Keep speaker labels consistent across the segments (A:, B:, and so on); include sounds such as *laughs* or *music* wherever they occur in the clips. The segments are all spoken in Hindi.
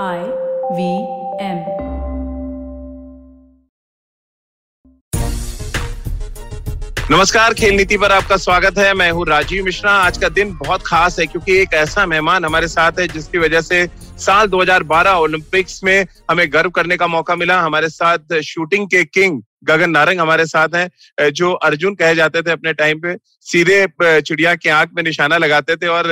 A: I वी एम
B: नमस्कार, खेल नीति पर आपका स्वागत है। मैं हूँ राजीव मिश्रा। आज का दिन बहुत खास है क्योंकि एक ऐसा मेहमान हमारे साथ है जिसकी वजह से साल 2012 ओलंपिक्स में हमें गर्व करने का मौका मिला। हमारे साथ शूटिंग के किंग गगन नारंग हमारे साथ हैं जो अर्जुन कहे जाते थे अपने टाइम पे, सीधे चिड़िया की आँख में निशाना लगाते थे और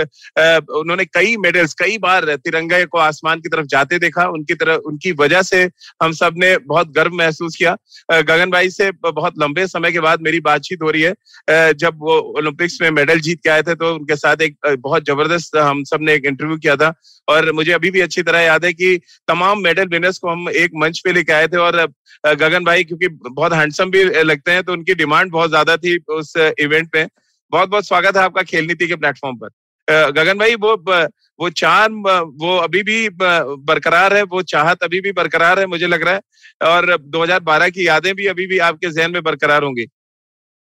B: उन्होंने कई मेडल्स कई बार तिरंगे को आसमान की तरफ़ जाते देखा, उनकी तरफ़ उनकी वजह से हम सबने बहुत गर्व महसूस किया। गगन भाई से बहुत लंबे समय के बाद मेरी बातचीत हो रही है। जब वो ओलंपिक्स में मेडल जीत के आए थे तो उनके साथ एक बहुत ज़बरदस्त हम सबने एक इंटरव्यू किया था। और मुझे अभी भी अच्छी तरह याद है कि तमाम मेडल विनर्स को हम एक मंच पे लेके आए थे और गगन भाई, क्योंकि बहुत हैंडसम भी लगते हैं तो उनकी डिमांड बहुत ज़्यादा थी उस इवेंट पे बहुत बहुत स्वागत है आपका खेल नीति के प्लेटफॉर्म पर। गगन भाई वो वो चार्म वो अभी भी बरकरार है वो चाहत अभी भी बरकरार है मुझे लग रहा है। और 2012 की यादें भी अभी भी आपके जहन में बरकरार होंगी।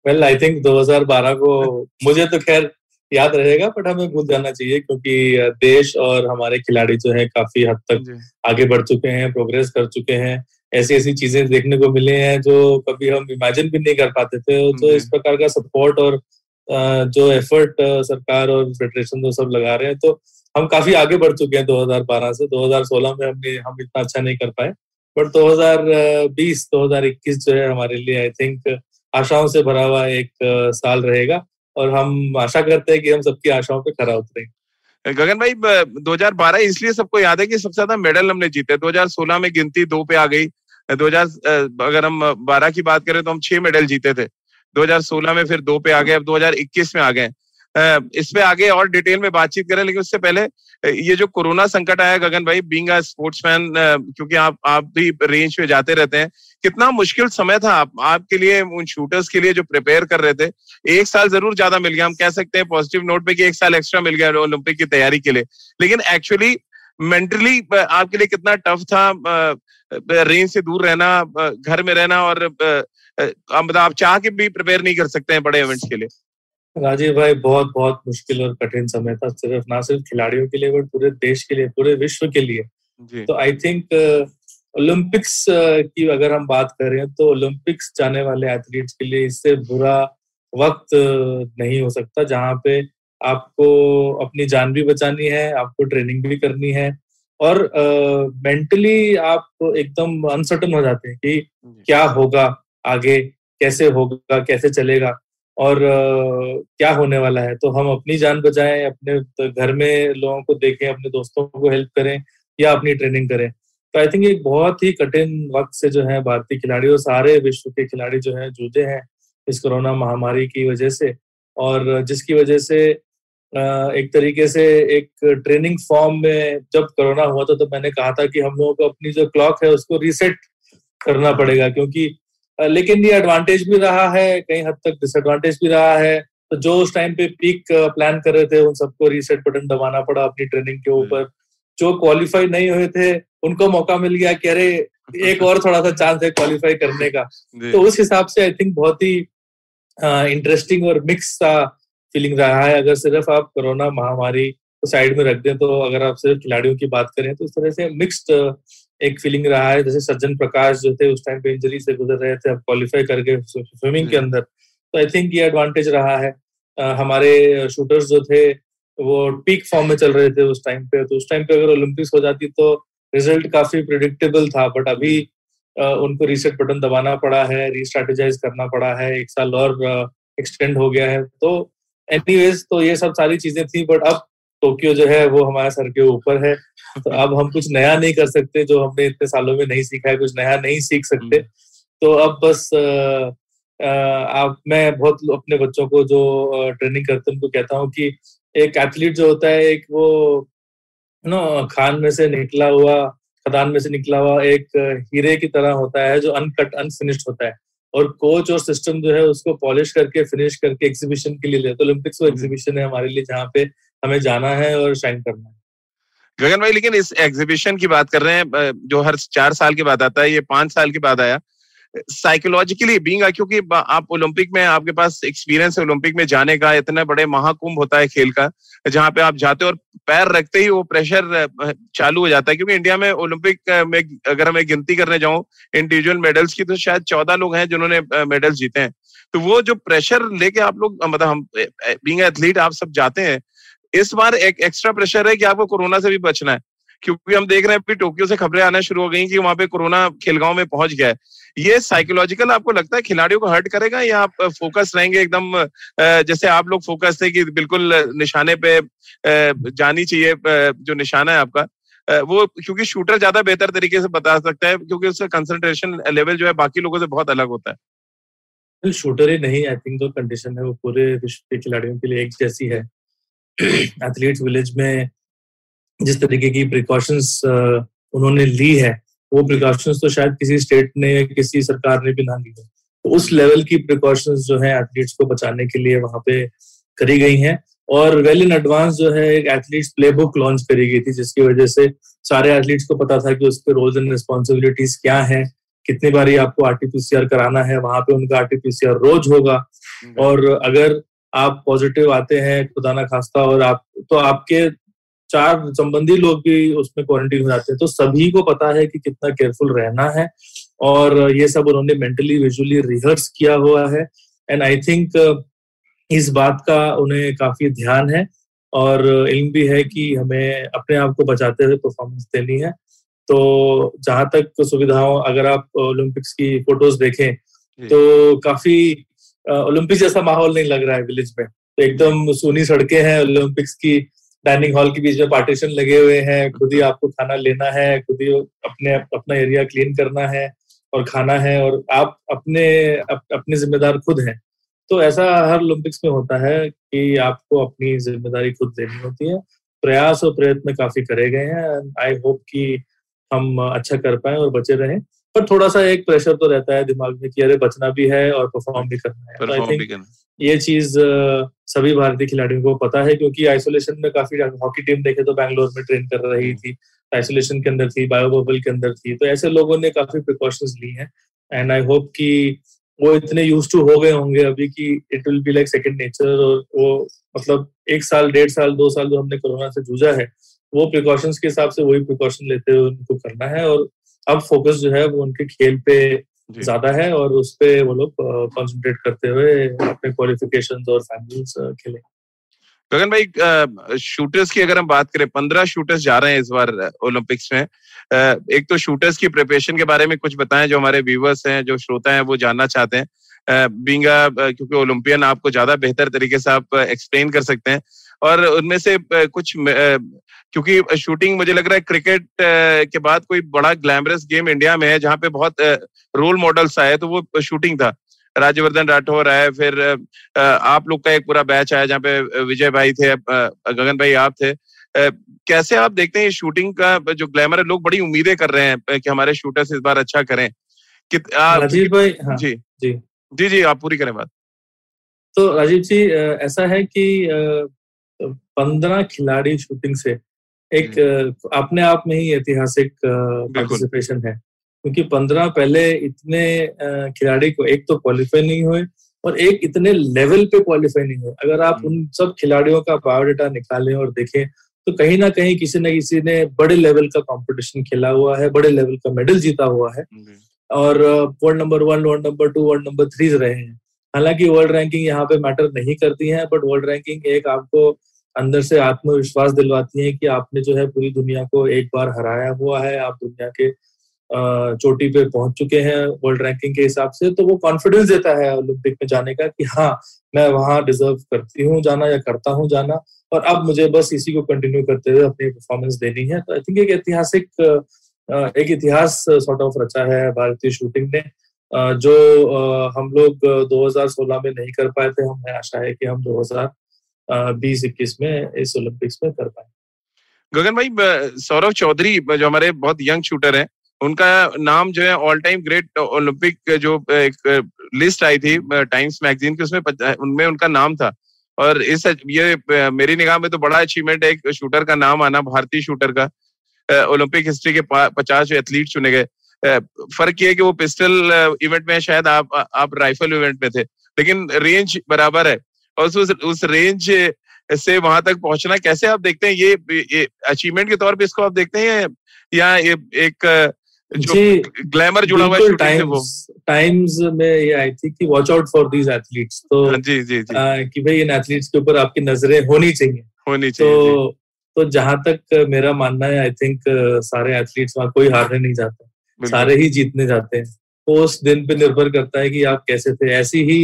C: वेल आई थिंक 2012 को मुझे तो खैर याद रहेगा बट हमें भूल जाना चाहिए क्योंकि देश और हमारे खिलाड़ी जो है काफ़ी हद तक आगे बढ़ चुके हैं प्रोग्रेस कर चुके हैं। ऐसी ऐसी चीज़ें देखने को मिले हैं जो कभी हम इमेजिन भी नहीं कर पाते थे। तो इस प्रकार का सपोर्ट और जो एफर्ट सरकार और फेडरेशन जो सब लगा रहे हैं तो हम काफ़ी आगे बढ़ चुके हैं 2012 से। 2016 में हमने हम इतना अच्छा नहीं कर पाए। बट 2020 2021 जो है हमारे लिए आई थिंक आशाओं से भरा हुआ एक साल रहेगा। और हम आशा करते हैं कि हम सबकी आशाओं पे खरा उतरेंगे
B: गगन भाई 2012 इसलिए सबको याद है कि सबसे ज़्यादा मेडल हमने जीते। 2016 में गिनती दो पे आ गई। 2000 अगर हम 12 की बात करें तो हम छह मेडल जीते थे। 2016 में फिर दो पे आ गए, अब 2021 में आ गए। इस पे आगे और डिटेल में बातचीत करें, लेकिन उससे पहले ये जो कोरोना संकट आया, गगन भाई बींग स्पोर्ट्समैन क्योंकि आप आप भी रेंज पे जाते रहते हैं, कितना मुश्किल समय था आप, आपके लिए, उन शूटर्स के लिए जो प्रिपेयर कर रहे थे। एक साल ज़रूर ज़्यादा मिल गया, हम कह सकते हैं पॉजिटिव नोट पे कि एक साल एक्स्ट्रा मिल गया ओलंपिक की तैयारी के लिए। लेकिन एक्चुअली मेंटली आपके लिए कितना टफ था रेंज से दूर रहना घर में रहना और मतलब आप चाह के भी प्रिपेयर नहीं कर सकते हैं बड़े इवेंट्स के लिए।
C: राजीव भाई बहुत बहुत मुश्किल और कठिन समय था सिर्फ़ ना सिर्फ़ खिलाड़ियों के लिए बट पूरे देश के लिए पूरे विश्व के लिए। तो आई थिंक ओलंपिक्स की अगर हम बात करें तो ओलंपिक्स जाने वाले एथलीट्स के लिए इससे बुरा वक्त नहीं हो सकता जहाँ पे आपको अपनी जान भी बचानी है आपको ट्रेनिंग भी करनी है और मेंटली uh, आप एकदम अनसर्टन हो जाते हैं कि क्या होगा आगे कैसे होगा कैसे चलेगा और uh, क्या होने वाला है। तो हम अपनी जान बचाएँ अपने घर में लोगों को देखें अपने दोस्तों को हेल्प करें या अपनी ट्रेनिंग करें। तो आई थिंक एक बहुत ही कठिन वक्त से जो है भारतीय खिलाड़ी और सारे विश्व के खिलाड़ी जो है जूझे हैं इस कोरोना महामारी की वजह से और जिसकी वजह से एक तरीके से एक ट्रेनिंग फॉर्म में जब कोरोना हुआ था तो मैंने कहा था कि हम लोगों को अपनी जो क्लॉक है उसको रीसेट करना पड़ेगा क्योंकि लेकिन ये एडवांटेज भी रहा है कहीं हद तक डिसएडवांटेज भी रहा है। तो जो उस टाइम पे पीक प्लान कर रहे थे उन सबको रीसेट बटन दबाना पड़ा अपनी ट्रेनिंग के ऊपर। जो क्वालिफाई नहीं हुए थे उनको मौका मिल गया कि अरे एक और थोड़ा सा चांस है क्वालिफाई करने का। *laughs* तो उस हिसाब से आई थिंक बहुत ही इंटरेस्टिंग और मिक्स सा फीलिंग रहा है अगर सिर्फ़ आप कोरोना महामारी को साइड में रख दें तो अगर आप सिर्फ़ खिलाड़ियों की बात करें तो इस तरह से मिक्स्ड एक फीलिंग रहा है जैसे सज्जन प्रकाश जो थे उस टाइम पे इंजरी से गुजर रहे थे अब क्वालिफाई करके स्विमिंग के अंदर। तो आई थिंक ये एडवांटेज रहा है। हमारे शूटर्स जो थे वो पीक फॉर्म में चल रहे थे उस टाइम पे तो उस टाइम पे अगर ओलंपिक्स हो जाती तो रिज़ल्ट काफ़ी प्रिडिक्टेबल था बट अभी उनको रीसेट बटन दबाना पड़ा है रीस्ट्रेटेजाइज करना पड़ा है एक साल और एक्सटेंड हो गया है। तो एनीवेज तो ये सब सारी चीज़ें थी बट अब टोक्यो जो है वो हमारे सर के ऊपर है। तो अब हम कुछ नया नहीं कर सकते जो हमने इतने सालों में नहीं सीखा है कुछ नया नहीं सीख सकते। तो अब बस आप मैं बहुत अपने बच्चों को जो ट्रेनिंग करते हैं उनको कहता हूँ कि एक एथलीट जो होता है एक वो नो खान में से निकला हुआ खदान में से निकला हुआ एक हीरे की तरह होता है जो अनकट अनफिनिश्ड होता है। और कोच और सिस्टम जो है उसको पॉलिश करके फिनिश करके एग्जीबिशन के लिए ले तो ओलंपिक्स वो एग्जीबिशन है हमारे लिए जहाँ पे हमें जाना है और शाइन करना है।
B: गगन भाई लेकिन इस एग्जीबिशन की बात कर रहे हैं जो हर चार साल के बाद आता है ये पाँच साल के बाद आया। साइकोलॉजिकली बींग क्योंकि आप ओलंपिक में आपके पास एक्सपीरियंस है ओलंपिक में जाने का इतना बड़े महाकुंभ होता है खेल का जहाँ पे आप जाते हो और पैर रखते ही वो प्रेशर चालू हो जाता है। क्योंकि इंडिया में ओलंपिक में अगर मैं गिनती करने जाऊँ इंडिविजुअल मेडल्स की तो शायद चौदह लोग हैं जिन्होंने मेडल्स जीते हैं। तो वो जो प्रेशर लेके आप लोग मतलब हम बींग एथलीट आप सब जाते हैं, इस बार एक एक्स्ट्रा प्रेशर है कि आपको कोरोना से भी बचना है। क्योंकि हम देख रहे हैं अभी टोक्यो से खबरें आना शुरू हो गई कि वहाँ पे कोरोना खेलगांव में पहुँच गया है। ये साइकोलॉजिकल आपको लगता है खिलाड़ियों को हर्ट करेगा या आप फोकस रहेंगे एकदम जैसे आप लोग फोकस थे कि बिल्कुल निशाने पे जानी चाहिए जो निशाना है आपका वो क्योंकि शूटर ज़्यादा बेहतर तरीके से बता सकता है क्योंकि उसका कंसंट्रेशन लेवल जो है बाकी लोगों से बहुत अलग होता
C: है। शूटर ही नहीं आई थिंक जो कंडीशन है वो पूरे विश्व के खिलाड़ियों के लिए एक जैसी है। एथलीट्स विलेज में जिस तरीके की प्रिकॉशंस उन्होंने ली है वो प्रिकॉशंस तो शायद किसी स्टेट ने किसी सरकार ने भी ना ली है। तो उस लेवल की प्रिकॉशंस जो है एथलीट्स को बचाने के लिए वहाँ पे करी गई हैं। और वेल इन एडवांस जो है एक एथलीट्स प्ले बुक लॉन्च करी गई थी जिसकी वजह से सारे एथलीट्स को पता था कि उसके रोल्स एंड रिस्पॉन्सिबिलिटीज क्या है कितनी बारी आपको आरटीपीसीआर कराना है वहाँ पे उनका आरटीपीसीआर रोज होगा। हम्म। और अगर आप पॉजिटिव आते हैं खुदा ना खास्ता और आप तो आपके चार संबंधी लोग भी उसमें क्वारंटीन हो जाते हैं तो सभी को पता है कि कितना केयरफुल रहना है और ये सब उन्होंने मेंटली विजुअली रिहर्स किया हुआ है। एंड आई थिंक इस बात का उन्हें काफ़ी ध्यान है और इल्म भी है कि हमें अपने आप को बचाते हुए परफॉर्मेंस देनी है। तो जहाँ तक सुविधाओं अगर आप ओलंपिक्स की फ़ोटोज़ देखें तो काफ़ी ओलंपिक्स जैसा माहौल नहीं लग रहा है विलेज में। तो एकदम सूनी सड़कें हैं ओलंपिक्स की डाइनिंग हॉल के बीच में पार्टीशन लगे हुए हैं खुद ही आपको खाना लेना है खुद ही अपने अपना एरिया क्लीन करना है और खाना है और आप अपने अप, अपने जिम्मेदार खुद हैं। तो ऐसा हर ओलंपिक्स में होता है कि आपको अपनी ज़िम्मेदारी खुद लेनी होती है। प्रयास और प्रयत्न काफ़ी करे गए हैं। आई होप कि हम अच्छा कर पाए और बचे रहें। पर थोड़ा सा एक प्रेशर तो रहता है दिमाग में कि अरे बचना भी है और परफॉर्म भी करना है। आई थिंक ये चीज़ सभी भारतीय खिलाड़ियों को पता है क्योंकि आइसोलेशन में काफ़ी हॉकी टीम देखे तो बैंगलोर में ट्रेन कर रही हम्म। थी आइसोलेशन के अंदर थी बायो बबल के अंदर थी तो ऐसे लोगों ने काफ़ी प्रिकॉशंस ली हैं। एंड आई होप कि वो इतने यूज़ टू हो गए होंगे अभी कि it will be like second nature और वो मतलब एक साल डेढ़ साल दो साल जो हमने कोरोना से जूझा है वो प्रिकॉशंस के हिसाब से वही प्रिकॉशन लेते हुए उनको करना है और अब फोकस जो है वो उनके खेल पे ज़्यादा है और उस पर वो लोग कॉन्सेंट्रेट करते हुए अपने क्वालिफिकेशन और फाइनल्स खेले
B: गगन भाई शूटर्स की अगर हम बात करें पंद्रह शूटर्स जा रहे हैं इस बार ओलंपिक्स में। एक तो शूटर्स की प्रिपरेशन के बारे में कुछ बताएँ जो हमारे व्यूवर्स हैं जो श्रोता हैं वो जानना चाहते हैं। बींगा क्योंकि ओलंपियन आपको ज़्यादा बेहतर तरीके से आप एक्सप्लेन कर सकते हैं। और उनमें से कुछ क्योंकि शूटिंग मुझे लग रहा है क्रिकेट के बाद कोई बड़ा ग्लैमरस गेम इंडिया में है जहाँ पे बहुत रोल मॉडल्स आए तो वो शूटिंग था। राज्यवर्धन राठौर आए फिर आप लोग का एक पूरा बैच आया जहाँ पे विजय भाई थे गगन भाई आप थे। कैसे आप देखते हैं शूटिंग का जो ग्लैमर है लोग बड़ी उम्मीदें कर रहे हैं कि हमारे शूटर्स इस बार अच्छा करें।
C: राजीव भाई हाँ, जी। जी।
B: जी जी आप पूरी करें बात।
C: तो राजीव जी ऐसा है कि पंद्रह खिलाड़ी शूटिंग से एक हम्म। अपने आप में ही ऐतिहासिक पार्टिसिपेशन है। क्योंकि पंद्रह पहले इतने खिलाड़ी को एक तो क्वालिफाई नहीं हुए और एक इतने लेवल पे क्वालिफाई नहीं हुए। अगर आप उन सब खिलाड़ियों का बायोडाटा निकालें और देखें तो कहीं ना कहीं किसी न किसी ने बड़े लेवल का कंपटीशन खेला हुआ है बड़े लेवल का मेडल जीता हुआ है और world number one world number two world number three रहे हैं। हालाँकि वर्ल्ड रैंकिंग यहाँ पे मैटर नहीं करती है बट वर्ल्ड रैंकिंग एक आपको अंदर से आत्मविश्वास दिलवाती है कि आपने जो है पूरी दुनिया को एक बार हराया हुआ है, आप दुनिया के चोटी पे पहुँच चुके हैं वर्ल्ड रैंकिंग के हिसाब से तो वो कॉन्फिडेंस देता है ओलंपिक में जाने का कि हाँ मैं वहाँ डिजर्व करती हूँ जाना या करता हूँ जाना, और अब मुझे बस इसी को कंटिन्यू करते हुए अपनी परफॉर्मेंस देनी है। तो आई थिंक एक ऐतिहासिक एक इतिहास सॉर्ट ऑफ़ रचा है भारतीय शूटिंग ने जो हम लोग 2016 में नहीं कर पाए थे, हमें आशा है कि हम 2020 21 में इस ओलंपिक्स में कर पाए।
B: गगन भाई सौरभ चौधरी जो हमारे बहुत यंग शूटर हैं, उनका नाम जो है ऑल टाइम ग्रेट ओलंपिक जो एक लिस्ट आई थी टाइम्स मैगजीन की, उसमें उनमें उनका नाम था। और इस, ये मेरी निगाह में तो बड़ा अचीवमेंट है, एक शूटर का नाम आना, भारतीय शूटर का। ओलंपिक हिस्ट्री के पचास जो एथलीट चुने गए। फ़र्क ये कि वो पिस्टल इवेंट में शायद आप आप राइफल इवेंट में थे, लेकिन रेंज बराबर है। और उस उस रेंज से वहाँ तक पहुँचना कैसे आप देखते हैं? ये, ये अचीवमेंट के तौर पे इसको आप देखते हैं या ये एक जो ग्लैमर जुड़ा हुआ है
C: टाइम्स टाइम्स में ये आई थी कि watch out for these athletes तो हाँ, जी जी जी। आ, कि भाई इन एथलीट्स के ऊपर आपकी नज़रें होनी चाहिए।
B: होनी चाहिए
C: तो तो जहाँ तक मेरा मानना है आई थिंक सारे एथलीट्स वहाँ कोई हारने नहीं जाते। सारे ही जीतने जाते हैं। तो उस दिन पे निर्भर करता है कि आप कैसे थे। ऐसी ही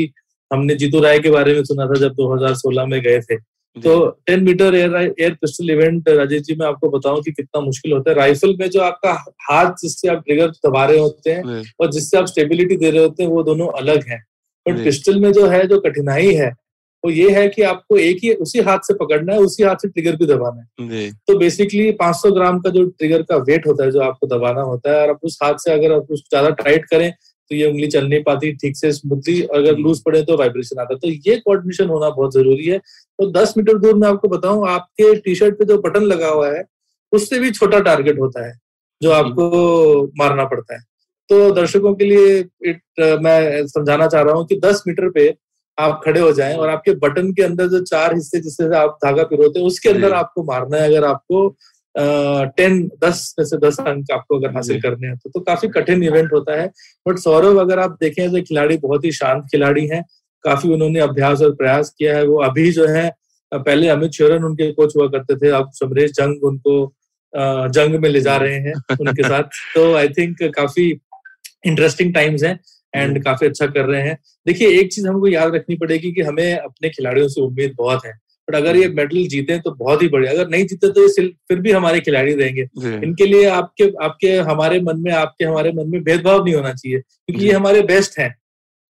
C: हमने जीतू राय के बारे में सुना था जब 2016 में गए थे। तो 10 metre air air pistol event Rajesh ji मैं आपको बताऊँ कि कितना मुश्किल होता है। राइफल में जो आपका हाथ जिससे आप ट्रिगर दबा रहे होते हैं और जिससे आप स्टेबिलिटी दे रहे होते हैं वो दोनों अलग हैं। बट पिस्टल में जो है जो कठिनाई है वो ये है कि आपको एक ही उसी हाथ से पकड़ना है उसी हाथ से ट्रिगर भी दबाना है। तो बेसिकली 500 ग्राम का जो ट्रिगर का वेट होता है जो आपको दबाना होता है और आप उस हाथ से अगर आप उस ज़्यादा टाइट करें तो ये उंगली चल नहीं पाती ठीक से स्मूथली अगर लूज पड़े तो वाइब्रेशन आता तो ये कोऑर्डिनेशन होना बहुत ज़रूरी है। तो 10 मीटर दूर मैं आपको बताऊँ आपके टी शर्ट पे जो बटन लगा हुआ है उससे भी छोटा टारगेट होता है जो आपको मारना पड़ता है। तो दर्शकों के लिए इट मैं समझाना चाह रहा हूँ कि 10 मीटर पे आप खड़े हो जाएँ और आपके बटन के अंदर जो चार हिस्से जिससे आप धागा पिरोते हैं उसके अंदर आपको मारना है। अगर आपको टेन दस में से दस अंक आपको अगर हासिल करने हैं तो, तो काफ़ी कठिन इवेंट होता है। बट सौरभ अगर आप देखें तो खिलाड़ी बहुत ही शांत खिलाड़ी हैं। काफ़ी उन्होंने अभ्यास और प्रयास किया है। वो अभी जो है पहले अमित शोरन उनके कोच हुआ करते थे। अब समरेश जंग उनको जंग में ले जा रहे हैं उनके साथ। *laughs* तो आई थिंक काफ़ी इंटरेस्टिंग टाइम्स हैं एंड काफ़ी अच्छा कर रहे हैं। देखिए एक चीज़ हमको याद रखनी पड़ेगी कि हमें अपने खिलाड़ियों से उम्मीद बहुत है। बट अगर ये मेडल जीते तो बहुत ही बढ़िया। अगर नहीं जीते तो ये फिर भी हमारे खिलाड़ी रहेंगे। इनके लिए आपके आपके हमारे मन में आपके हमारे मन में भेदभाव नहीं होना चाहिए क्योंकि ये हमारे बेस्ट हैं।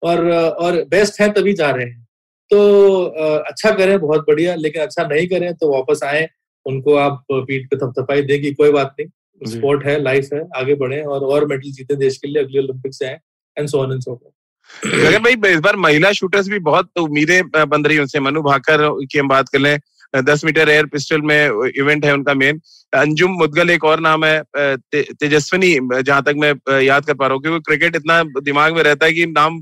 C: और और बेस्ट हैं तभी जा रहे हैं। तो अच्छा करें बहुत बढ़िया लेकिन अच्छा नहीं करें तो वापस आए। उनको आप पीठ पे थपथपाई देगी कोई बात नहीं। स्पोर्ट है लाइफ है आगे बढ़े और और मेडल जीते देश के लिए अगले ओलंपिक से आए and so on and so
B: Gagan भाई इस बार महिला शूटर्स भी बहुत उम्मीदें बन रही उनसे। मनु भाकर की हम बात कर लें दस मीटर एयर पिस्टल में इवेंट है उनका मेन। अंजुम मुदगल एक और नाम है ते, तेजस्वनी जहाँ तक मैं याद कर पा रहा हूँ क्योंकि क्रिकेट इतना दिमाग में रहता है कि नाम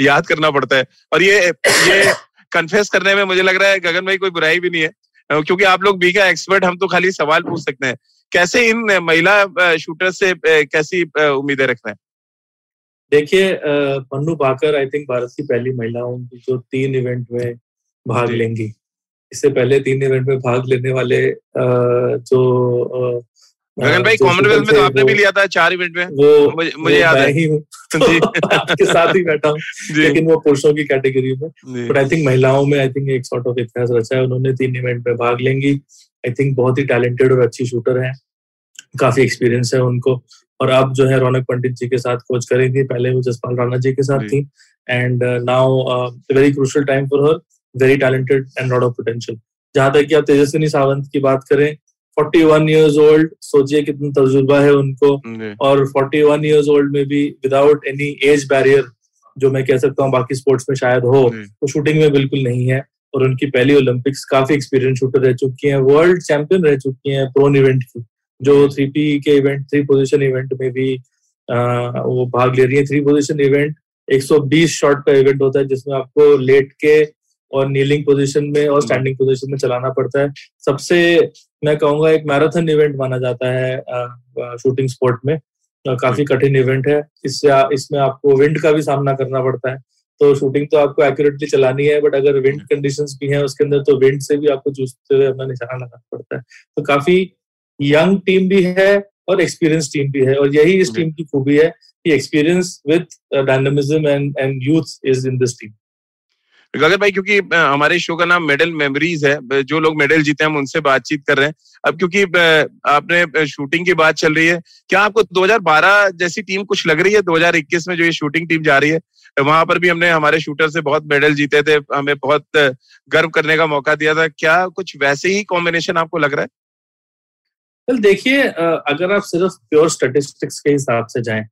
B: याद करना पड़ता है। और ये ये कन्फेस करने में मुझे लग रहा है गगन भाई कोई बुराई भी नहीं है। क्योंकि आप लोग बी का एक्सपर्ट हम तो खाली सवाल पूछ सकते हैं। कैसे इन महिला शूटर से कैसी उम्मीदें रख रहे हैं?
C: देखिए मन्नू भाकर आई थिंक भारत की पहली महिला होंगी जो तीन इवेंट में भाग लेंगी। इससे पहले तीन इवेंट में भाग लेने वाले जो
B: गगन भाई कॉमनवेल्थ में तो आपने भी लिया था चार इवेंट में।
C: वो मुझे, मुझे याद है। ही हूँ। *laughs* *laughs* आपके साथ ही बैठा हूँ। *laughs* लेकिन वो पुरुषों की कैटेगरी में। बट आई थिंक महिलाओं में आई थिंक एक सॉर्ट ऑफ़ इतिहास रचा है। उन्होंने तीन इवेंट में भाग लेंगी। आई थिंक बहुत ही टैलेंटेड और अच्छी शूटर है। काफ़ी एक्सपीरियंस है उनको। और अब जो है रौनक पंडित जी के साथ कोच करेंगी। पहले वो जसपाल राणा जी के साथ थी। And now very crucial time for her very talented and lot of potential जहाँ तक कि आप तेजस्विनी सावंत की बात करें 41 इयर्स ओल्ड सोचिए कितना तजुर्बा है उनको। और 41 इयर्स ओल्ड में भी विदाउट एनी एज बैरियर जो मैं कह सकता हूँ बाकी स्पोर्ट्स में शायद हो तो शूटिंग में बिल्कुल नहीं है। और उनकी पहली ओलंपिक्स काफ़ी एक्सपीरियंस शूटर रह चुकी हैं वर्ल्ड चैंपियन रह चुकी हैं प्रोन इवेंट की। जो थ्री पी के इवेंट थ्री पोजिशन इवेंट में भी आ, वो भाग ले रही है। थ्री पोजिशन इवेंट 120 शॉट का इवेंट होता है जिसमें आपको लेट के और नीलिंग पोजीशन में और स्टैंडिंग पोजीशन में चलाना पड़ता है। सबसे मैं कहूँगा एक मैराथन इवेंट माना जाता है शूटिंग स्पोर्ट में। काफ़ी कठिन इवेंट है। इससे इसमें आपको विंड का भी सामना करना पड़ता है। तो शूटिंग तो आपको एक्यूरेटली चलानी है बट अगर विंड कंडीशंस भी हैं उसके अंदर तो विंड से भी आपको जूझते हुए अपना निशाना लगाना पड़ता है। तो काफ़ी यंग टीम भी है और एक्सपीरियंस टीम भी है और यही इस टीम की खूबी है कि experience with dynamism and and youth is in this team
B: Gagan भाई क्योंकि हमारे शो का नाम मेडल मेमोरीज है जो लोग मेडल जीते हैं हम उनसे बातचीत कर रहे हैं। अब क्योंकि आपने शूटिंग की बात चल रही है क्या आपको 2012 जैसी टीम कुछ लग रही है? 2021 में जो ये शूटिंग टीम जा रही है वहाँ पर भी हमने हमारे शूटर से बहुत मेडल जीते थे हमें बहुत गर्व करने का मौका दिया था। क्या कुछ वैसे ही कॉम्बिनेशन आपको लग रहा है?
C: Well, देखिए अगर आप सिर्फ़ प्योर स्टेटिस्टिक्स के हिसाब से जाएँ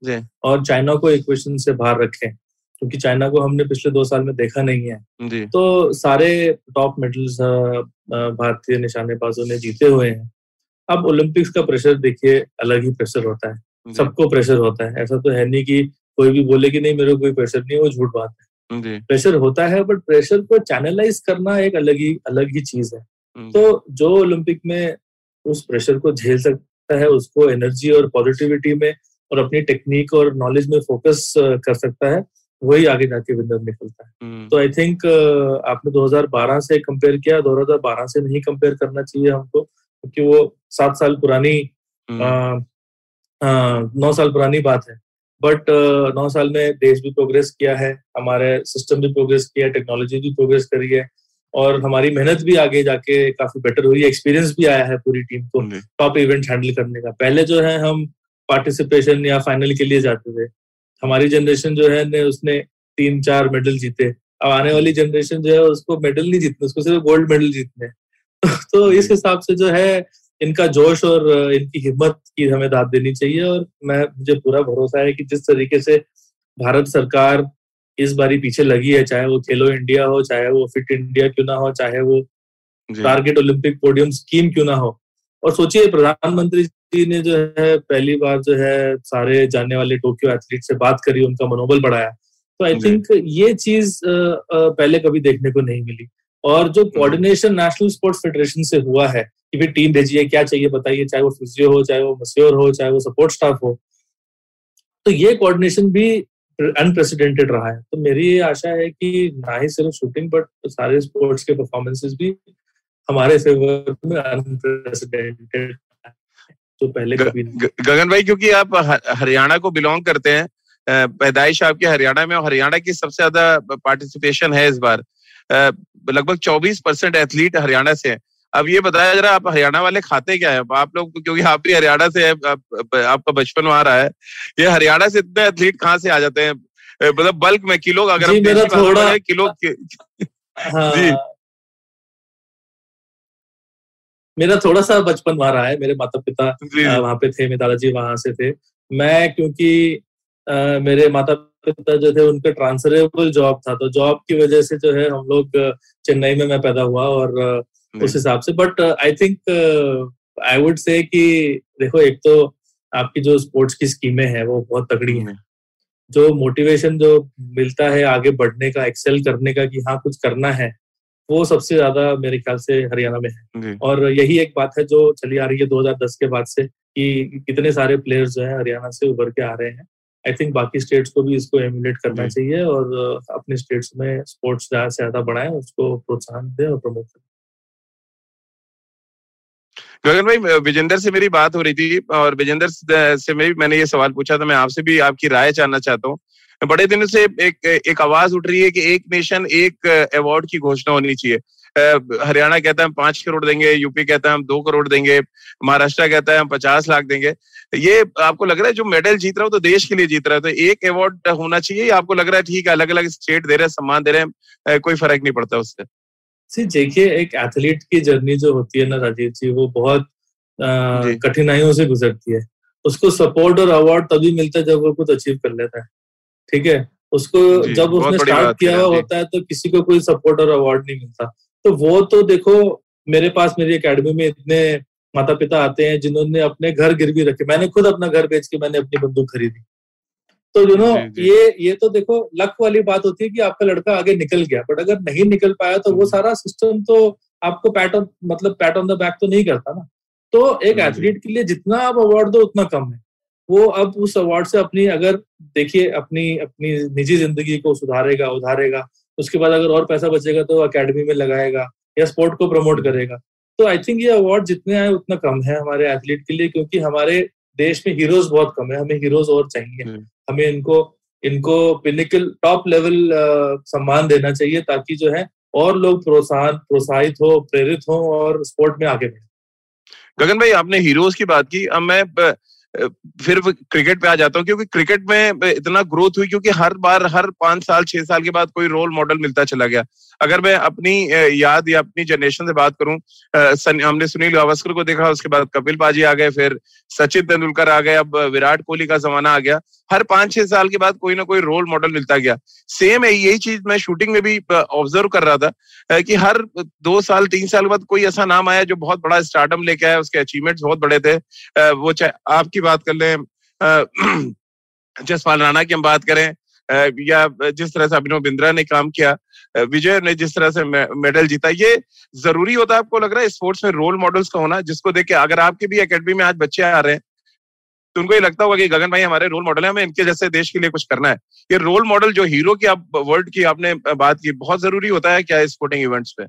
C: और चाइना को इक्वेशन से बाहर रखें क्योंकि चाइना को हमने पिछले दो साल में देखा नहीं है तो सारे टॉप मेडल्स भारतीय निशानेबाजों ने जीते हुए हैं। अब ओलंपिक्स का प्रेशर देखिए अलग ही प्रेशर होता है। सबको प्रेशर होता है। ऐसा तो है नहीं कि कोई भी बोले कि नहीं मेरे को कोई प्रेशर नहीं वो झूठ बात है। प्रेशर होता है बट प्रेशर को चैनलाइज करना एक अलग ही अलग ही चीज़ है। तो जो ओलंपिक में उस प्रेशर को झेल सकता है उसको एनर्जी और पॉजिटिविटी में और अपनी टेक्निक और नॉलेज में फोकस कर सकता है वही आगे जाके विनर निकलता है हम्म। तो आई थिंक आपने 2012 से कंपेयर किया 2012 से नहीं कंपेयर करना चाहिए हमको क्योंकि वो सात साल पुरानी हम्म। नौ साल पुरानी बात है बट नौ साल में देश भी प्रोग्रेस किया है हमारे सिस्टम भी प्रोग्रेस किया है टेक्नोलॉजी भी प्रोग्रेस करी है और हमारी मेहनत भी आगे जाके काफ़ी बेटर हुई एक्सपीरियंस भी आया है पूरी टीम को टॉप इवेंट हैंडल करने का। पहले जो है हम पार्टिसिपेशन या फाइनल के लिए जाते थे। हमारी जनरेशन जो है ने उसने तीन चार मेडल जीते। अब आने वाली जनरेशन जो है उसको मेडल नहीं जीतने उसको सिर्फ़ गोल्ड मेडल जीतने *laughs* तो इस हिसाब से जो है इनका जोश और इनकी हिम्मत की हमें दाद देनी चाहिए और मैं मुझे पूरा भरोसा है कि जिस तरीके से भारत सरकार इस बारी पीछे लगी है चाहे वो खेलो इंडिया हो चाहे वो फिट इंडिया क्यों ना हो चाहे वो टारगेट ओलंपिक पोडियम स्कीम क्यों ना हो। और सोचिए प्रधानमंत्री जी ने जो है पहली बार जो है सारे जाने वाले टोक्यो एथलीट से बात करी उनका मनोबल बढ़ाया। तो आई थिंक ये चीज़ पहले कभी देखने को नहीं मिली। और जो कोऑर्डिनेशन नेशनल स्पोर्ट्स फेडरेशन से हुआ है कि फिर टीम भेजिए क्या चाहिए बताइए चाहे वो फिजियो हो चाहे वो मस्योर हो चाहे वो सपोर्ट स्टाफ हो। तो ये कोऑर्डिनेशन भी अनप्रेसिडेंटेड रहा है। तो मेरी ये आशा है कि ना ही सिर्फ़ शूटिंग बट सारे स्पोर्ट्स के परफॉर्मेंसेस भी हमारे फेवर में अनप्रेसिडेंटेड तो पहले कभी
B: गगन भाई, क्योंकि आप हरियाणा को बिलोंग करते हैं पैदाइश आपके हरियाणा में, और हरियाणा की सबसे ज़्यादा पार्टिसिपेशन है इस बार। लगभग 24 परसेंट एथलीट हरियाणा से है। अब ये बताया जरा आप हरियाणा वाले खाते क्या है? आप लोग क्योंकि आप भी हरियाणा से है आप, आपका बचपन वहाँ रहा है। ये हरियाणा से इतने एथलीट कहाँ से आ जाते हैं? मतलब बल्क में किलो अगर
C: जी, मेरा थोड़ा
B: किलो
C: हाँ, *laughs* जी। मेरा थोड़ा सा बचपन वहाँ रहा है मेरे माता पिता वहाँ पे थे मेरे दादाजी वहाँ से थे। मैं क्योंकि आ, मेरे माता पिता जो थे उनका ट्रांसफरेबल जॉब था तो जॉब की वजह से जो है हम लोग चेन्नई में मैं पैदा हुआ और उस हिसाब से। But I think I would say कि देखो एक तो आपकी जो स्पोर्ट्स की स्कीमें हैं वो बहुत तगड़ी हैं। जो मोटिवेशन जो मिलता है आगे बढ़ने का एक्सेल करने का कि हाँ कुछ करना है वो सबसे ज़्यादा मेरे ख्याल से हरियाणा में है। और यही एक बात है जो चली आ रही है 2010 के बाद से कि कितने सारे प्लेयर्स जो है हरियाणा से उभर के आ रहे हैं। आई थिंक बाकी स्टेट्स को भी इसको एमुलेट करना चाहिए और अपने स्टेट्स में स्पोर्ट्स ज़्यादा से ज़्यादा बढ़ाएँ उसको प्रोत्साहन दें और प्रमोट करें।
B: गगन भाई, विजेंदर से मेरी बात हो रही थी और विजेंदर से मैं मैंने ये सवाल पूछा था, मैं आपसे भी आपकी राय जानना चाहता हूँ। बड़े दिनों से एक एक आवाज़ उठ रही है कि एक नेशन एक अवार्ड की घोषणा होनी चाहिए। हरियाणा कहता है हम पाँच करोड़ देंगे, यूपी कहता है हम दो करोड़ देंगे, महाराष्ट्र कहता है हम पचास लाख देंगे। ये आपको लग रहा है जो मेडल जीत रहा है तो देश के लिए जीत रहा है तो एक अवार्ड होना चाहिए आपको लग रहा है ठीक है अलग अलग स्टेट दे रहे हैं, सम्मान दे रहे हैं कोई फ़र्क नहीं पड़ता उससे?
C: सी देखिए एक एथलीट की जर्नी जो होती है ना राजीव जी वो बहुत कठिनाइयों से गुजरती है। उसको सपोर्ट और अवार्ड तभी मिलता है जब वो कुछ अचीव कर लेता है। ठीक है? उसको जब उसने स्टार्ट किया हुआ होता है तो किसी को कोई सपोर्ट और अवार्ड नहीं मिलता। तो वो तो देखो मेरे पास मेरी अकेडमी में इतने माता पिता आते हैं जिन्होंने अपने घर गिरवी रखे। मैंने खुद अपना घर बेच के मैंने अपनी बंदूक खरीदी। तो यू नो ये ये तो देखो लक वाली बात होती है कि आपका लड़का आगे निकल गया बट अगर नहीं निकल पाया तो वो हम्म। सारा सिस्टम तो आपको पैट ऑन मतलब पैट ऑन द बैक तो नहीं करता ना। तो एक एथलीट के लिए जितना आप अवार्ड दो उतना कम है। वो अब उस अवार्ड से अपनी अगर देखिए अपनी अपनी निजी ज़िंदगी को सुधारेगा उधारेगा उसके बाद अगर और पैसा बचेगा तो अकेडमी में लगाएगा या स्पोर्ट को प्रमोट करेगा। तो आई थिंक ये अवार्ड जितने आए उतना कम है हमारे एथलीट के लिए क्योंकि हमारे देश में हीरोज बहुत कम है हमें हीरोज और चाहिए। हम्म। हमें इनको इनको पिनिकल टॉप लेवल सम्मान देना चाहिए ताकि जो है और लोग प्रोत्साहन प्रोत्साहित हो प्रेरित हो और स्पोर्ट में आगे बढ़े।
B: गगन भाई आपने हीरोज की बात की। अब मैं फिर क्रिकेट पे आ जाता हूँ, क्योंकि क्रिकेट में इतना ग्रोथ हुई, क्योंकि हर बार, हर पाँच साल, छह साल के बाद कोई रोल मॉडल मिलता चला गया। अगर मैं अपनी याद या अपनी जनरेशन से बात करूँ हमने सुनील गावस्कर को देखा, उसके बाद कपिल पाजी आ गए, फिर सचिन तेंदुलकर आ गए, अब विराट कोहली का जमाना आ गया। हर पाँच छह साल के बाद कोई ना कोई रोल मॉडल मिलता गया। सेम है, यही चीज़ मैं शूटिंग में भी ऑब्ज़र्व कर रहा था कि हर दो साल, तीन साल बाद कोई ऐसा नाम आया जो बहुत बड़ा स्टार्टअप लेके आया, उसके अचीवमेंट्स बहुत बड़े थे। वो चाहे आपकी बात कर लें *clears throat* जसपाल राणा की हम बात करें या जिस तरह से अभिनव बिंद्रा ने काम किया विजय ने जिस तरह से मेडल जीता, ये ज़रूरी होता है, आपको लग रहा है स्पोर्ट्स में रोल मॉडल्स का होना, जिसको देख के अगर आपके भी अकेडमी में आज बच्चे आ रहे हैं तो उनको ये लगता होगा कि गगन भाई हमारे रोल मॉडल है हमें इनके जैसे देश के लिए कुछ करना है। ये रोल मॉडल जो हीरो की आप वर्ल्ड की आपने बात की बहुत ज़रूरी होता है क्या स्पोर्टिंग इवेंट्स पे?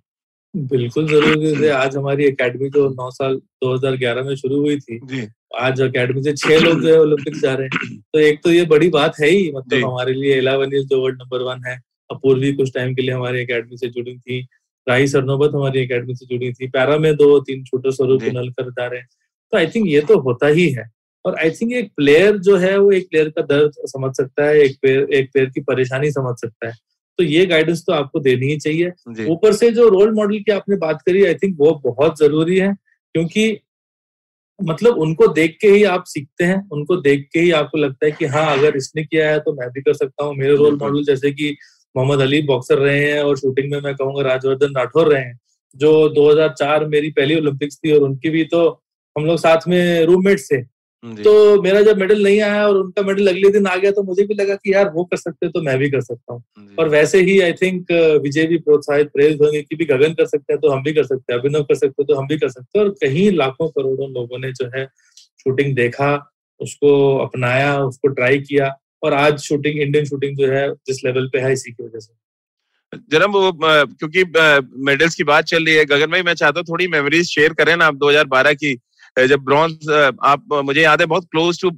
C: बिल्कुल ज़रूरी है। आज हमारी एकेडमी जो नौ साल 2011 में शुरू हुई थी। जी। आज अकेडमी से छह लोग जो है ओलंपिक जा रहे हैं। तो एक तो ये बड़ी बात है ही मतलब हमारे लिए इलेवन जो वर्ल्ड नंबर वन है। अपूर्वी कुछ टाइम के लिए हमारी अकेडमी से जुड़ी थी। राही सरनोबत हमारी अकेडमी से जुड़ी थी। पैरा में दो तीन छोटे स्वरूप नलकर जा रहे हैं। तो आई थिंक ये तो होता ही है। और आई थिंक एक प्लेयर जो है वो एक प्लेयर का दर्द समझ सकता है एक प्लेयर एक प्लेयर की परेशानी समझ सकता है। तो ये गाइडेंस तो आपको देनी ही चाहिए। ऊपर से जो रोल मॉडल की आपने बात करी आई थिंक वो बहुत ज़रूरी है क्योंकि मतलब उनको देख के ही आप सीखते हैं उनको देख के ही आपको लगता है कि हाँ अगर इसने किया है तो मैं भी कर सकता हूँ। मेरे रोल मॉडल जैसे कि मोहम्मद अली बॉक्सर रहे हैं और शूटिंग में मैं कहूँगा राजवर्धन राठौर रहे हैं जो 2004 मेरी पहली ओलंपिक्स थी और उनकी भी तो हम लोग साथ में रूममेट्स थे। तो मेरा जब मेडल नहीं आया और उनका मेडल अगले दिन आ गया तो मुझे भी लगा कि यार वो कर सकते तो मैं भी कर सकता हूँ। और वैसे ही आई थिंक विजय भी प्रोत्साहित प्रेरित होंगे कि भी गगन कर सकते हैं तो हम भी कर सकते हैं अभिनव कर सकते हैं तो हम भी कर सकते हैं। और कहीं लाखों करोड़ों लोगों ने जो है शूटिंग देखा उसको अपनाया उसको ट्राई किया और आज शूटिंग इंडियन शूटिंग जो है जिस लेवल पे है इसी की वजह से।
B: जरा वो क्योंकि मेडल्स की बात चल रही है गगन भाई मैं चाहता हूँ थोड़ी मेमोरीज शेयर करें ना आप 2012 की। जब ब्रॉन्ज आप मुझे याद है बहुत क्लोज टू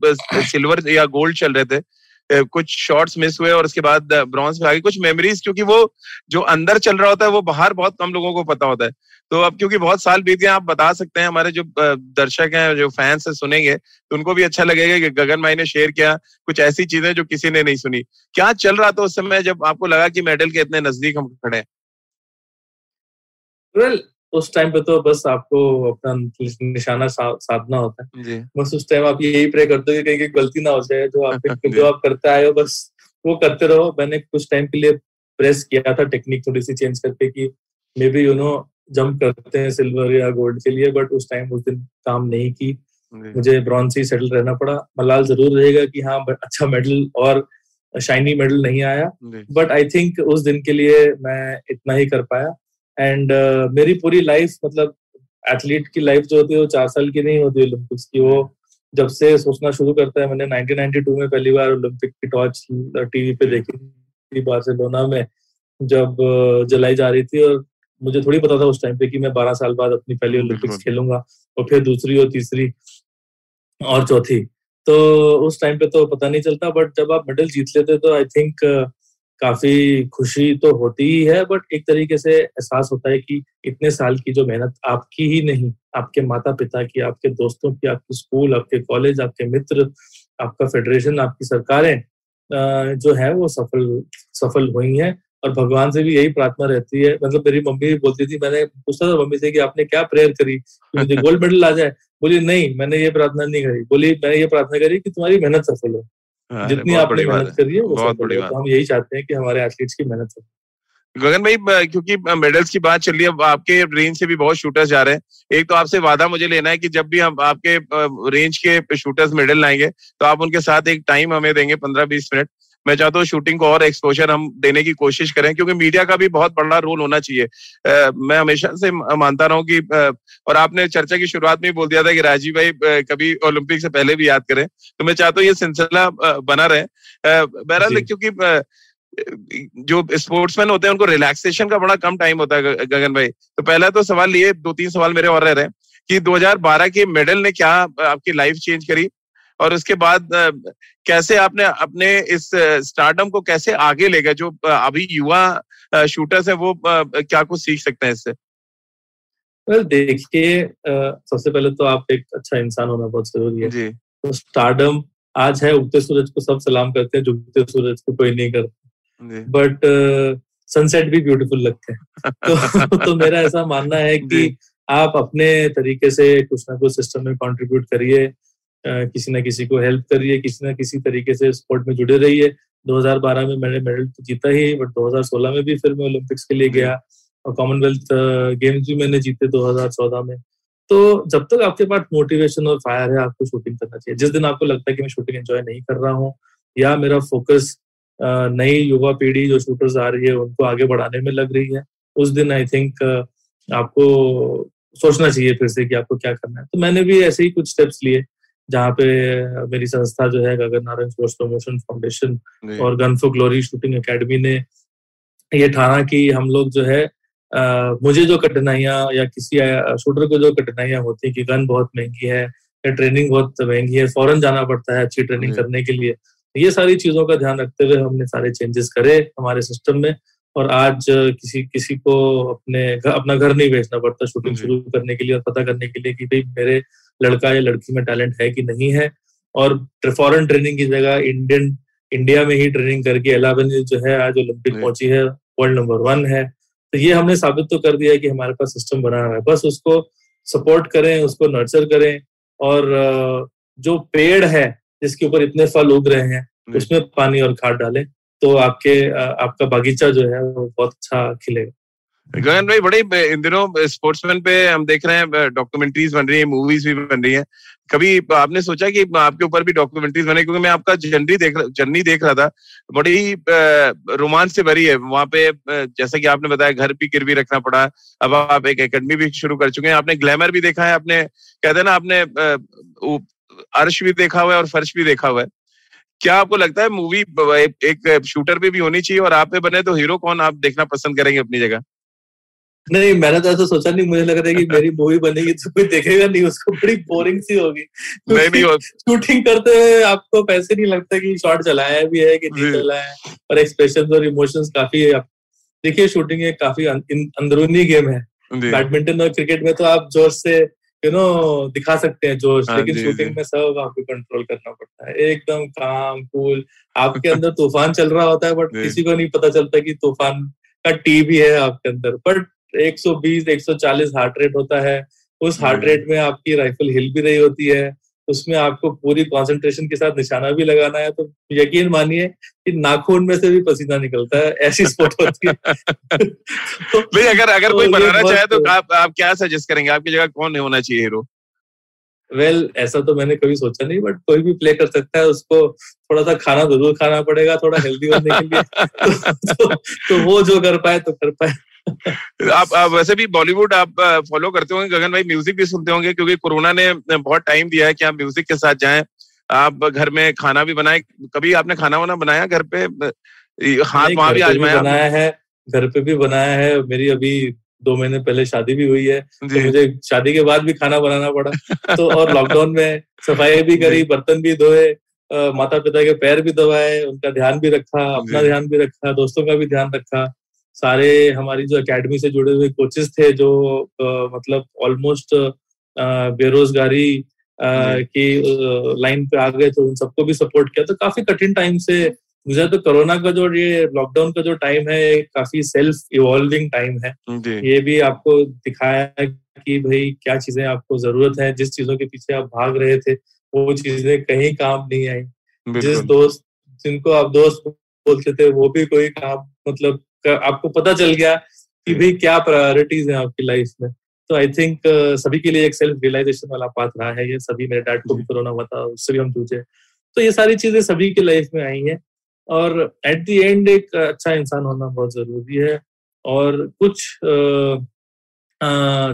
B: सिल्वर या गोल्ड चल रहे थे। कुछ शॉट्स मिस हुए और उसके बाद ब्रॉन्ज पे आगे कुछ मेमोरीज क्योंकि वो जो अंदर चल रहा होता है वो बाहर बहुत कम लोगों को पता होता है। तो अब क्योंकि बहुत साल बीत गए आप बता सकते हैं हमारे जो दर्शक हैं जो फैंस है सुनेंगे तो उनको भी अच्छा लगेगा कि गगन भाई ने शेयर किया कुछ ऐसी चीज़ें जो किसी ने नहीं सुनी। क्या चल रहा था उस समय जब आपको लगा कि मेडल के इतने नज़दीक हम खड़े हैं?
C: Well, उस टाइम पे तो बस आपको अपना निशाना सा, साधना होता है। बस उस टाइम आप यही प्रे करते हो कि कहीं गलती ना हो जाए जो आप *laughs* जो आप करते आए हो बस वो करते रहो। मैंने कुछ टाइम के लिए प्रेस किया था टेक्निक थोड़ी सी चेंज करके कि may be you know jump करते हैं सिल्वर या गोल्ड के लिए बट उस टाइम उस दिन काम नहीं की। मुझे ब्रॉन्ज ही सेटल रहना पड़ा। मलाल ज़रूर रहेगा कि हाँ अच्छा मेडल और शाइनी मेडल नहीं आया। बट आई थिंक उस दिन के लिए मैं इतना ही कर पाया। एंड uh, मेरी पूरी लाइफ मतलब एथलीट की लाइफ जो होती है वो चार साल की नहीं होती ओलंपिक्स की। वो जब से सोचना शुरू करता है मैंने 1992 में पहली बार ओलंपिक की टॉर्च टीवी पे देखी थी बार्सिलोना में जब जलाई जा रही थी। और मुझे थोड़ी पता था उस टाइम पे कि मैं 12 साल बाद अपनी पहली ओलंपिक्स खेलूँगा और फिर दूसरी और तीसरी और चौथी। तो उस टाइम पे तो पता नहीं चलता बट जब आप मेडल जीत लेते तो आई थिंक काफ़ी खुशी तो होती ही है बट एक तरीके से एहसास होता है कि इतने साल की जो मेहनत आपकी ही नहीं आपके माता पिता की आपके दोस्तों की आपके स्कूल आपके कॉलेज आपके मित्र आपका फेडरेशन आपकी सरकारें जो है वो सफल सफल हुई हैं और भगवान से भी यही प्रार्थना रहती है। मतलब मेरी मम्मी भी बोलती थी मैंने पूछा था मम्मी से कि आपने क्या प्रेयर करी? कि मुझे गोल्ड मेडल आ जाए। बोली नहीं मैंने ये प्रार्थना नहीं करी। बोली मैंने ये प्रार्थना करी कि तुम्हारी मेहनत सफल हो। जितनी आपने मेहनत करी है बहुत बड़ी बात तो हम यही चाहते हैं कि हमारे एथलीट्स की मेहनत हो।
B: गगन भाई क्योंकि मेडल्स की बात चल रही है आपके रेंज से भी बहुत शूटर्स जा रहे हैं। एक तो आपसे वादा मुझे लेना है कि जब भी हम आपके रेंज के शूटर्स मेडल लाएँगे तो आप उनके साथ एक टाइम हमें देंगे पंद्रह बीस मिनट। मैं चाहता हूँ शूटिंग को और एक्सपोजर हम देने की कोशिश करें क्योंकि मीडिया का भी बहुत बड़ा रोल होना चाहिए। मैं हमेशा से मानता रहा हूँ कि और आपने चर्चा की शुरुआत में बोल दिया था कि राजीव भाई कभी ओलंपिक से पहले भी याद करें। तो मैं चाहता हूँ ये सिलसिला बना रहे। बहरहाल क्योंकि जो स्पोर्ट्समैन होते हैं उनको रिलैक्सेशन का बड़ा कम टाइम होता है गगन भाई। तो पहला तो सवाल ये दो तीन सवाल मेरे और रह रहे हैं कि 2012 के मेडल ने क्या आपकी लाइफ चेंज करी? और उसके बाद कैसे आपने अपने इस स्टार्टअप को कैसे आगे ले गए? जो अभी युवा शूटर्स है वो क्या कुछ सीख सकते हैं इससे?
C: well, देखिए सबसे पहले तो आप एक अच्छा इंसान होना बहुत ज़रूरी है। जी। तो स्टार्डम आज है उगते सूरज को सब सलाम करते हैं झुकते सूरज को कोई नहीं करता। बट सनसेट भी ब्यूटीफुल लगते हैं। तो, *laughs* तो मेरा ऐसा मानना है कि आप अपने तरीके से कुछ ना कुछ सिस्टम में कंट्रीब्यूट करिए। किसी ना किसी को हेल्प करिए किसी ना किसी तरीके से स्पोर्ट में जुड़े रहिए 2012 में मैंने मेडल तो जीता ही बट 2016 में भी फिर मैं ओलंपिक्स के लिए गया। और कॉमनवेल्थ गेम्स भी मैंने जीते 2014 में। तो जब तक आपके पास मोटिवेशन और फायर है, आपको शूटिंग करना चाहिए। जिस दिन आपको लगता है कि मैं शूटिंग एंजॉय नहीं कर रहा हूँ, या मेरा फोकस नई युवा पीढ़ी जो शूटर्स आ रही है, उनको आगे बढ़ाने में लग रही है, उस दिन आई थिंक आपको सोचना चाहिए फिर से कि आपको क्या करना है। तो मैंने भी ऐसे ही कुछ स्टेप्स लिए। जहाँ पे मेरी संस्था जो है Gagan Narayan Sports Promotion Foundation और Gun for Glory Shooting Academy ने ये ठाना कि हम लोग जो है आ, मुझे जो कठिनाइयाँ या किसी शूटर को जो कठिनाइयाँ होती है कि गन बहुत महँगी है या ट्रेनिंग बहुत महँगी है फॉरन जाना पड़ता है अच्छी ट्रेनिंग करने के लिए ये सारी चीज़ों का ध्यान रखते हुए हमने सारे चेंजेस करे हमारे सिस्टम में और आज किसी किसी को अपने अपना घर नहीं बेचना पड़ता शूटिंग शुरू करने के लिए और पता करने के लिए कि भाई मेरे लड़का या लड़की में टैलेंट है कि नहीं है? और फॉरन ट्रेनिंग की जगह इंडियन इंडिया में ही ट्रेनिंग करके एलावन जो है आज ओलंपिक पहुँची है वर्ल्ड नंबर वन है। तो ये हमने साबित तो कर दिया है कि हमारे पास सिस्टम बना हुआ है। बस उसको सपोर्ट करें उसको नर्चर करें और जो पेड़ है जिसके ऊपर इतने फल उग रहे हैं उसमें पानी और खाद डालें तो आपके आपका बागीचा जो है वो बहुत अच्छा खिलेगा।
B: गगन भाई, बड़े इन दिनों स्पोर्ट्समैन पे हम देख रहे हैं डॉक्यूमेंट्रीज बन रही है मूवीज़ भी बन रही है। कभी आपने सोचा कि आपके ऊपर भी डॉक्यूमेंट्रीज बने? क्योंकि मैं आपका जर्नी देख जर्नी देख रहा था, बड़ी रोमांच से भरी है। वहाँ पे जैसा कि आपने बताया, घर भी गिरवी रखना पड़ा। अब आप एक एकेडमी भी शुरू कर चुके हैं। आपने ग्लैमर भी देखा है, आपने, कहते हैं ना, आपने अर्श भी देखा हुआ है और फर्श भी देखा हुआ है। क्या आपको लगता है मूवी एक शूटर पे भी होनी चाहिए और आप पे बने तो हीरो कौन? आप देखना पसंद करेंगे अपनी जगह।
C: नहीं मैंने तो ऐसा सोचा नहीं मुझे लग रहा है कि मेरी मूवी बनेगी तो कोई देखेगा नहीं उसको बड़ी बोरिंग सी होगी। नहीं नहीं शूटिंग करते हुए आपको पैसे नहीं लगता कि शॉट चलाया भी है कि नहीं चलाया और एक्सप्रेशन और इमोशंस काफ़ी है। देखिए शूटिंग एक काफ़ी अंदरूनी गेम है। बैडमिंटन और क्रिकेट में तो आप ज़ोर से यू नो दिखा सकते हैं जोश हाँ, लेकिन शूटिंग में सब आपको कंट्रोल करना पड़ता है। एकदम काम कूल आपके *laughs* अंदर तूफ़ान चल रहा होता है बट किसी को नहीं पता चलता कि तूफ़ान का टी भी है आपके अंदर। बट 120 140 हार्ट रेट होता है। उस हार्ट रेट में आपकी राइफल हिल भी रही होती है। उसमें आपको पूरी कंसंट्रेशन के साथ निशाना भी लगाना है। तो यकीन मानिए कि नाखून में से भी पसीना निकलता है ऐसी स्पोर्ट होती है। *laughs*
B: तो, भाई अगर अगर तो कोई बनाना चाहे तो आप आप क्या सजेस्ट करेंगे? आपकी जगह कौन नहीं होना चाहिए हीरो
C: वेल well, ऐसा तो मैंने कभी सोचा नहीं बट कोई भी प्ले कर सकता है। उसको थोड़ा सा खाना ज़रूर खाना पड़ेगा थोड़ा हेल्दी बनने के लिए। *laughs* तो, तो, तो वो जो कर पाए तो कर पाए।
B: आप, आप वैसे भी बॉलीवुड आप फॉलो करते होंगे। गगन भाई म्यूज़िक भी सुनते होंगे क्योंकि कोरोना ने बहुत टाइम दिया है कि आप म्यूज़िक के साथ जाएँ। आप घर में खाना भी बनाए। कभी आपने खाना वाना बनाया घर पे? हाथ वहाँ भी आजमाया
C: बनाया है। घर पे भी बनाया है। मेरी अभी दो महीने पहले शादी भी हुई है। तो मुझे शादी के बाद भी खाना बनाना पड़ा। *laughs* तो और लॉकडाउन में सफ़ाई भी करी बर्तन भी धोए माता पिता के पैर भी दबाए उनका ध्यान भी रखा अपना ध्यान भी रखा दोस्तों का भी ध्यान रखा। सारे हमारी जो एकेडमी से जुड़े हुए कोचेस थे जो आ, मतलब ऑलमोस्ट बेरोजगारी की लाइन पे आ गए तो उन सबको भी सपोर्ट किया। तो काफ़ी कठिन टाइम से मुझे तो कोरोना का जो ये लॉकडाउन का जो टाइम है काफ़ी सेल्फ इवॉल्विंग टाइम है ये भी आपको दिखाया कि भाई क्या चीज़ें आपको ज़रूरत है जिस चीज़ों के पीछे आप भाग रहे थे वो चीज़ें कहीं काम नहीं आई। जिस दोस्त जिनको आप दोस्त बोलते थे वो भी कोई काम मतलब आपको पता चल गया कि भाई क्या प्रायोरिटीज है आपकी लाइफ में। तो आई थिंक uh, सभी के लिए एक सेल्फ रियलाइजेशन वाला पाथ रहा है ये। सभी मेरे डैड को भी कोरोना हुआ था उससे भी हम जूझे तो ये सारी चीज़ें सभी की लाइफ में आई हैं और एट द एंड एक अच्छा इंसान होना बहुत ज़रूरी है और कुछ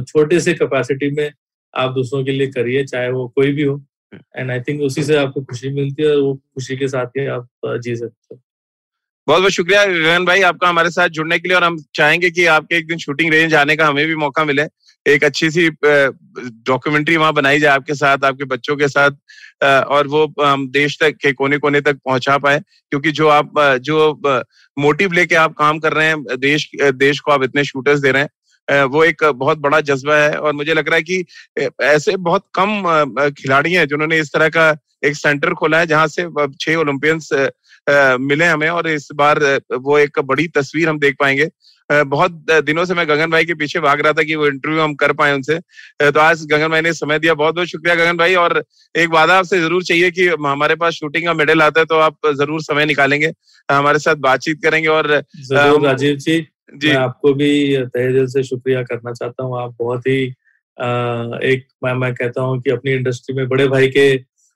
C: छोटे से कैपेसिटी में आप दूसरों के लिए करिए चाहे वो कोई भी हो। एंड आई थिंक उसी से आपको खुशी मिलती है और वो खुशी के साथ ही आप जी सकते हो।
B: बहुत बहुत शुक्रिया गगन भाई, आपका हमारे साथ जुड़ने के लिए, और हम चाहेंगे कि आपके एक दिन शूटिंग रेंज आने का हमें भी मौका मिले। एक अच्छी सी डॉक्यूमेंट्री वहाँ बनाई जाए आपके साथ, आपके बच्चों के साथ और वो हम देश तक के कोने कोने तक पहुँचा पाए, क्योंकि जो आप जो मोटिव लेके आप काम कर रहे हैं, देश देश को आप इतने शूटर्स दे रहे हैं वो एक बहुत बड़ा जज्बा है, और मुझे लग रहा है कि ऐसे बहुत कम खिलाड़ी हैं जिन्होंने इस तरह का एक सेंटर खोला है, जहाँ से छह ओलंपियंस मिले हमें और इस बार वो एक बड़ी तस्वीर हम देख पाएँगे। बहुत दिनों से मैं गगन भाई के पीछे भाग रहा था कि वो इंटरव्यू हम कर पाए उनसे। तो आज गगन भाई ने समय दिया। बहुत बहुत शुक्रिया गगन भाई और एक वादा आपसे ज़रूर चाहिए कि हमारे पास शूटिंग का मेडल आता है तो आप ज़रूर समय निकालेंगे हमारे साथ बातचीत करेंगे और
C: राजीव जी जी। मैं आपको भी तहे दिल से शुक्रिया करना चाहता हूँ। आप बहुत ही एक मैं मैं कहता हूँ कि अपनी इंडस्ट्री में बड़े भाई के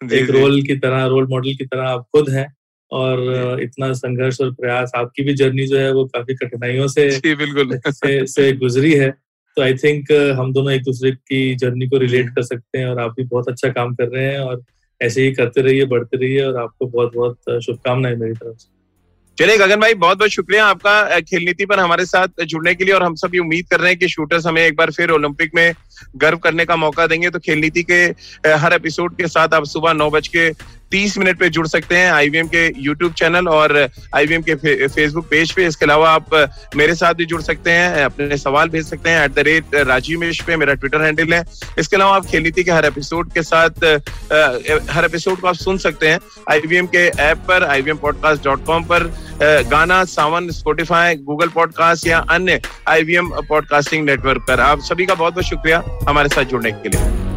C: एक रोल की तरह रोल मॉडल की तरह आप खुद हैं। और इतना संघर्ष और प्रयास आपकी भी जर्नी जो है वो काफ़ी कठिनाइयों से *laughs*
B: बिल्कुल।
C: से, से गुजरी है। तो आई थिंक हम दोनों एक दूसरे की जर्नी को रिलेट कर सकते हैं और आप भी बहुत अच्छा काम कर रहे हैं और ऐसे ही करते रहिए बढ़ते रहिए और आपको बहुत बहुत शुभकामनाएँ मेरी तरफ़ से।
B: चलिए गगन भाई बहुत बहुत शुक्रिया आपका खेल नीति पर हमारे साथ जुड़ने के लिए और हम सब ये उम्मीद कर रहे हैं कि शूटर्स हमें एक बार फिर ओलंपिक में गर्व करने का मौका देंगे। तो खेल नीति के हर एपिसोड के साथ आप सुबह नौ बज के तीस मिनट पे जुड़ सकते हैं आईवीएम के यूट्यूब चैनल और आईवीएम के फेसबुक पेज पे। इसके अलावा आप मेरे साथ भी जुड़ सकते हैं, अपने सवाल भेज सकते हैं at the rate Rajeev Mish पे, मेरा ट्विटर हैंडल है। इसके अलावा आप खेल नीति के हर एपिसोड के साथ हर एपिसोड को आप सुन सकते हैं आईवीएम के ऐप पर आईवीएम पॉडकास्ट डॉट कॉम पर। गाना सावन स्पोटिफाई गूगल पॉडकास्ट या अन्य आईवीएम पॉडकास्टिंग नेटवर्क पर। आप सभी का बहुत बहुत शुक्रिया हमारे साथ जुड़ने के लिए।